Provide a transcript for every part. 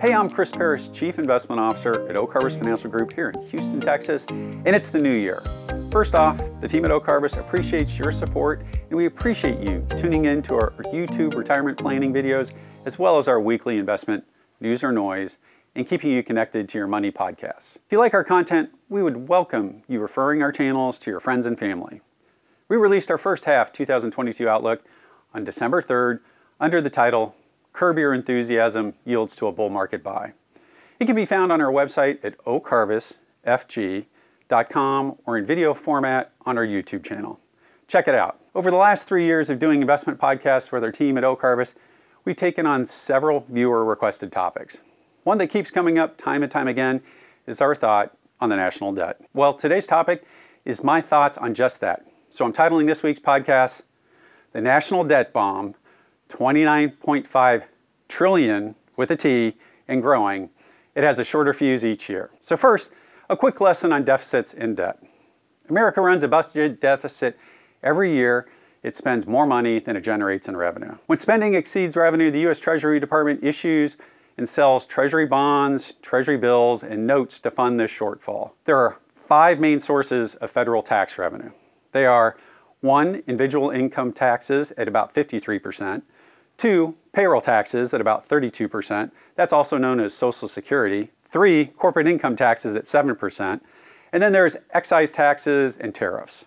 Hey, I'm Chris Parrish, Chief Investment Officer at Oak Harvest Financial Group here in Houston, Texas, and it's the new year. First off, the team at Oak Harvest appreciates your support, and we appreciate you tuning in to our YouTube retirement planning videos, as well as our weekly investment news or noise, and keeping you connected to your money podcasts. If you like our content, we would welcome you referring our channels to your friends and family. We released our first half 2022 outlook on December 3rd under the title Curb Your Enthusiasm Yields to a Bull Market Buy. It can be found on our website at oakharvestfg.com or in video format on our YouTube channel. Check it out. Over the last three years of doing investment podcasts with our team at Oak Harvest, we've taken on several viewer requested topics. One that keeps coming up time and time again is our thought on the national debt. Well, today's topic is my thoughts on just that. So I'm titling this week's podcast, The National Debt Bomb 29.5 trillion with a T and growing. It has a shorter fuse each year. So, first, a quick lesson on deficits and debt. America runs a budget deficit every year. It spends more money than it generates in revenue. When spending exceeds revenue, the U.S. Treasury Department issues and sells Treasury bonds, Treasury bills, and notes to fund this shortfall. There are five main sources of federal tax revenue. They are one, individual income taxes at about 53%, two, payroll taxes at about 32%. That's also known as Social Security, Three, corporate income taxes at 7%. And then there's excise taxes and tariffs.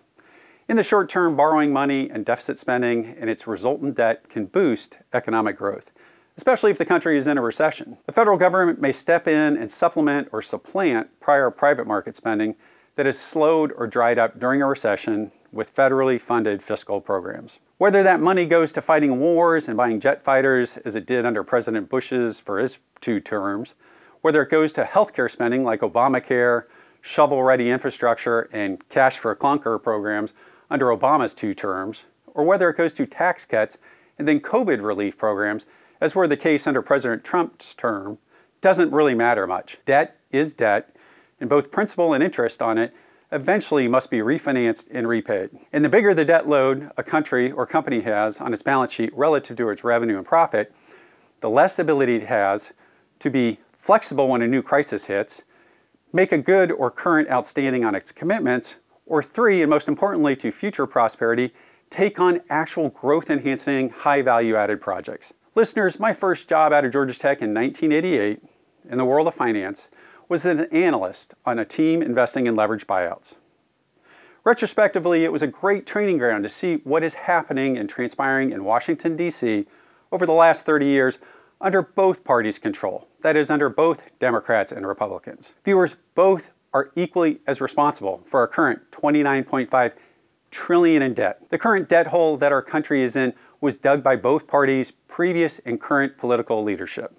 In the short term, borrowing money and deficit spending and its resultant debt can boost economic growth, especially if the country is in a recession. The federal government may step in and supplement or supplant prior private market spending that has slowed or dried up during a recession with federally funded fiscal programs. Whether that money goes to fighting wars and buying jet fighters, as it did under President Bush's for his two terms, whether it goes to healthcare spending like Obamacare, shovel ready infrastructure, and cash for clunker programs under Obama's two terms, or whether it goes to tax cuts and then COVID relief programs, as were the case under President Trump's term, doesn't really matter much. Debt is debt, and both principal and interest on it eventually must be refinanced and repaid. And the bigger the debt load a country or company has on its balance sheet relative to its revenue and profit, the less ability it has to be flexible when a new crisis hits, make a good or current outstanding on its commitments, or three, and most importantly to future prosperity, take on actual growth enhancing, high value added projects. Listeners, my first job out of Georgia Tech in 1988 in the world of finance was an analyst on a team investing in leveraged buyouts. Retrospectively, it was a great training ground to see what is happening and transpiring in Washington, D.C. over the last 30 years under both parties' control, that is, under both Democrats and Republicans. Viewers, both are equally as responsible for our current 29.5 trillion in debt. The current debt hole that our country is in was dug by both parties' previous and current political leadership.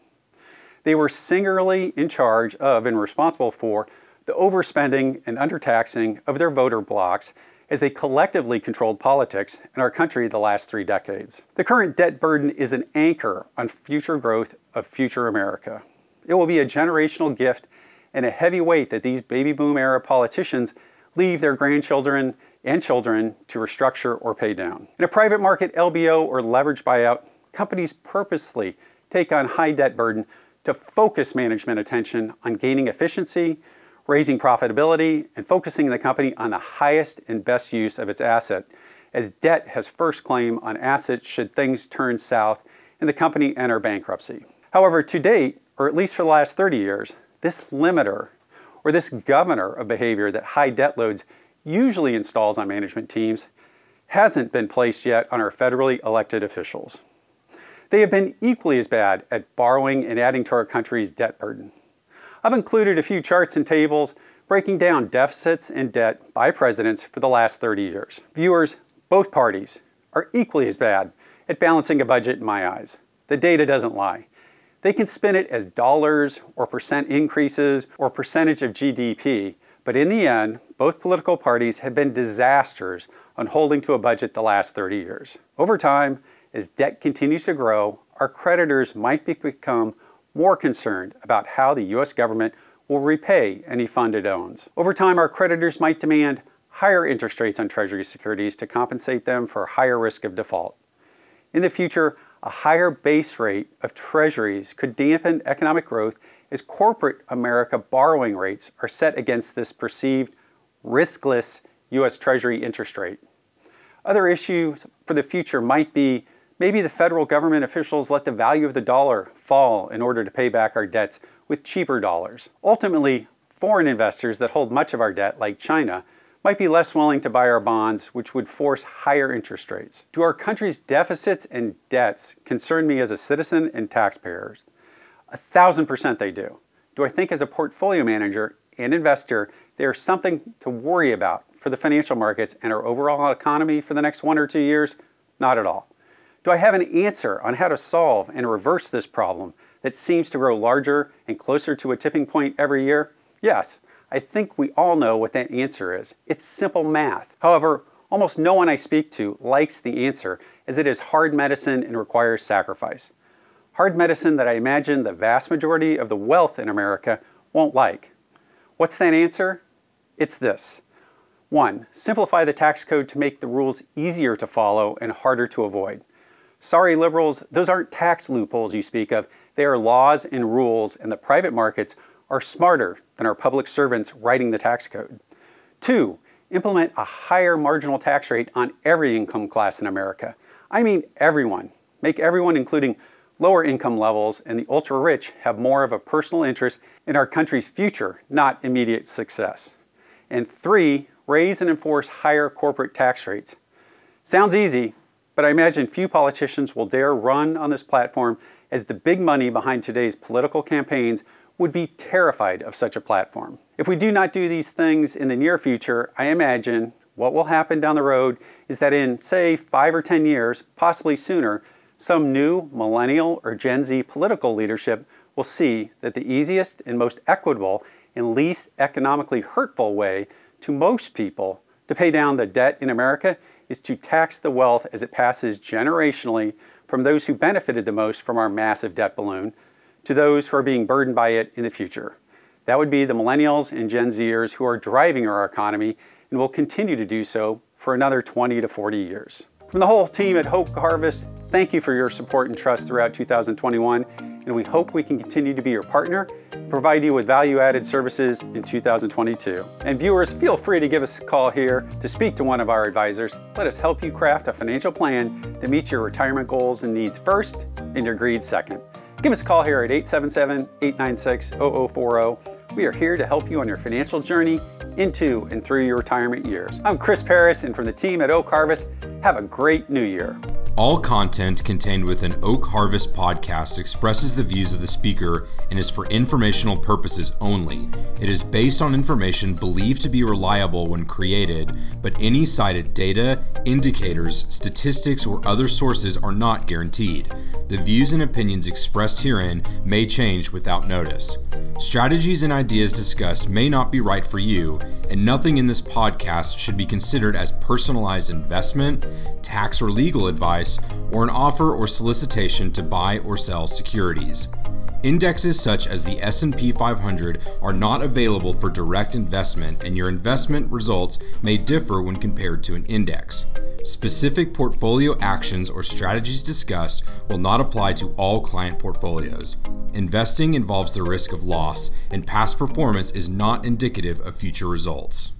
They were singularly in charge of and responsible for the overspending and undertaxing of their voter blocs as they collectively controlled politics in our country the last three decades. The current debt burden is an anchor on future growth of future America. It will be a generational gift and a heavy weight that these baby boom era politicians leave their grandchildren and children to restructure or pay down. In a private market LBO or leveraged buyout, companies purposely take on high debt burden to focus management attention on gaining efficiency, raising profitability, and focusing the company on the highest and best use of its asset, as debt has first claim on assets should things turn south and the company enter bankruptcy. However, to date, or at least for the last 30 years, this limiter or this governor of behavior that high debt loads usually installs on management teams hasn't been placed yet on our federally elected officials. They have been equally as bad at borrowing and adding to our country's debt burden. I've included a few charts and tables breaking down deficits and debt by presidents for the last 30 years. Viewers, both parties are equally as bad at balancing a budget in my eyes. The data doesn't lie. They can spin it as dollars or percent increases or percentage of GDP, but in the end, both political parties have been disasters on holding to a budget the last 30 years. Over time, as debt continues to grow, our creditors might become more concerned about how the U.S. government will repay any fund it owns. Over time, our creditors might demand higher interest rates on Treasury securities to compensate them for higher risk of default. In the future, a higher base rate of treasuries could dampen economic growth as corporate America borrowing rates are set against this perceived riskless U.S. Treasury interest rate. Other issues for the future might be maybe the federal government officials let the value of the dollar fall in order to pay back our debts with cheaper dollars. Ultimately, foreign investors that hold much of our debt, like China, might be less willing to buy our bonds, which would force higher interest rates. Do our country's deficits and debts concern me as a citizen and taxpayers? A thousand percent they do. Do I think as a portfolio manager and investor, there's something to worry about for the financial markets and our overall economy for the next one or two years? Not at all. Do I have an answer on how to solve and reverse this problem that seems to grow larger and closer to a tipping point every year? Yes, I think we all know what that answer is. It's simple math. However, almost no one I speak to likes the answer as it is hard medicine and requires sacrifice. Hard medicine that I imagine the vast majority of the wealth in America won't like. What's that answer? It's this. One, simplify the tax code to make the rules easier to follow and harder to avoid. Sorry, liberals, those aren't tax loopholes you speak of. They are laws and rules, and the private markets are smarter than our public servants writing the tax code. Two, implement a higher marginal tax rate on every income class in America. I mean everyone. Make everyone, including lower income levels and the ultra rich, have more of a personal interest in our country's future, not immediate success. And three, raise and enforce higher corporate tax rates. Sounds easy, but I imagine few politicians will dare run on this platform as the big money behind today's political campaigns would be terrified of such a platform. If we do not do these things in the near future, I imagine what will happen down the road is that in, say, five or 10 years, possibly sooner, some new millennial or Gen Z political leadership will see that the easiest and most equitable and least economically hurtful way to most people to pay down the debt in America is to tax the wealth as it passes generationally from those who benefited the most from our massive debt balloon to those who are being burdened by it in the future. That would be the millennials and Gen Zers who are driving our economy and will continue to do so for another 20 to 40 years. From the whole team at Oak Harvest, thank you for your support and trust throughout 2021, and we hope we can continue to be your partner provide you with value added services in 2022. And viewers, feel free to give us a call here to speak to one of our advisors. Let us help you craft a financial plan that meets your retirement goals and needs first and your greed second. Give us a call here at 877 896 0040. We are here to help you on your financial journey into and through your retirement years. I'm Chris Parrish, and from the team at Oak Harvest, have a great new year. All content contained within Oak Harvest podcast expresses the views of the speaker and is for informational purposes only. It is based on information believed to be reliable when created, but any cited data, indicators, statistics, or other sources are not guaranteed. The views and opinions expressed herein may change without notice. Strategies and ideas discussed may not be right for you, and nothing in this podcast should be considered as personalized investment, tax or legal advice, or an offer or solicitation to buy or sell securities. Indexes such as the S&P 500 are not available for direct investment and your investment results may differ when compared to an index. Specific portfolio actions or strategies discussed will not apply to all client portfolios. Investing involves the risk of loss and past performance is not indicative of future results.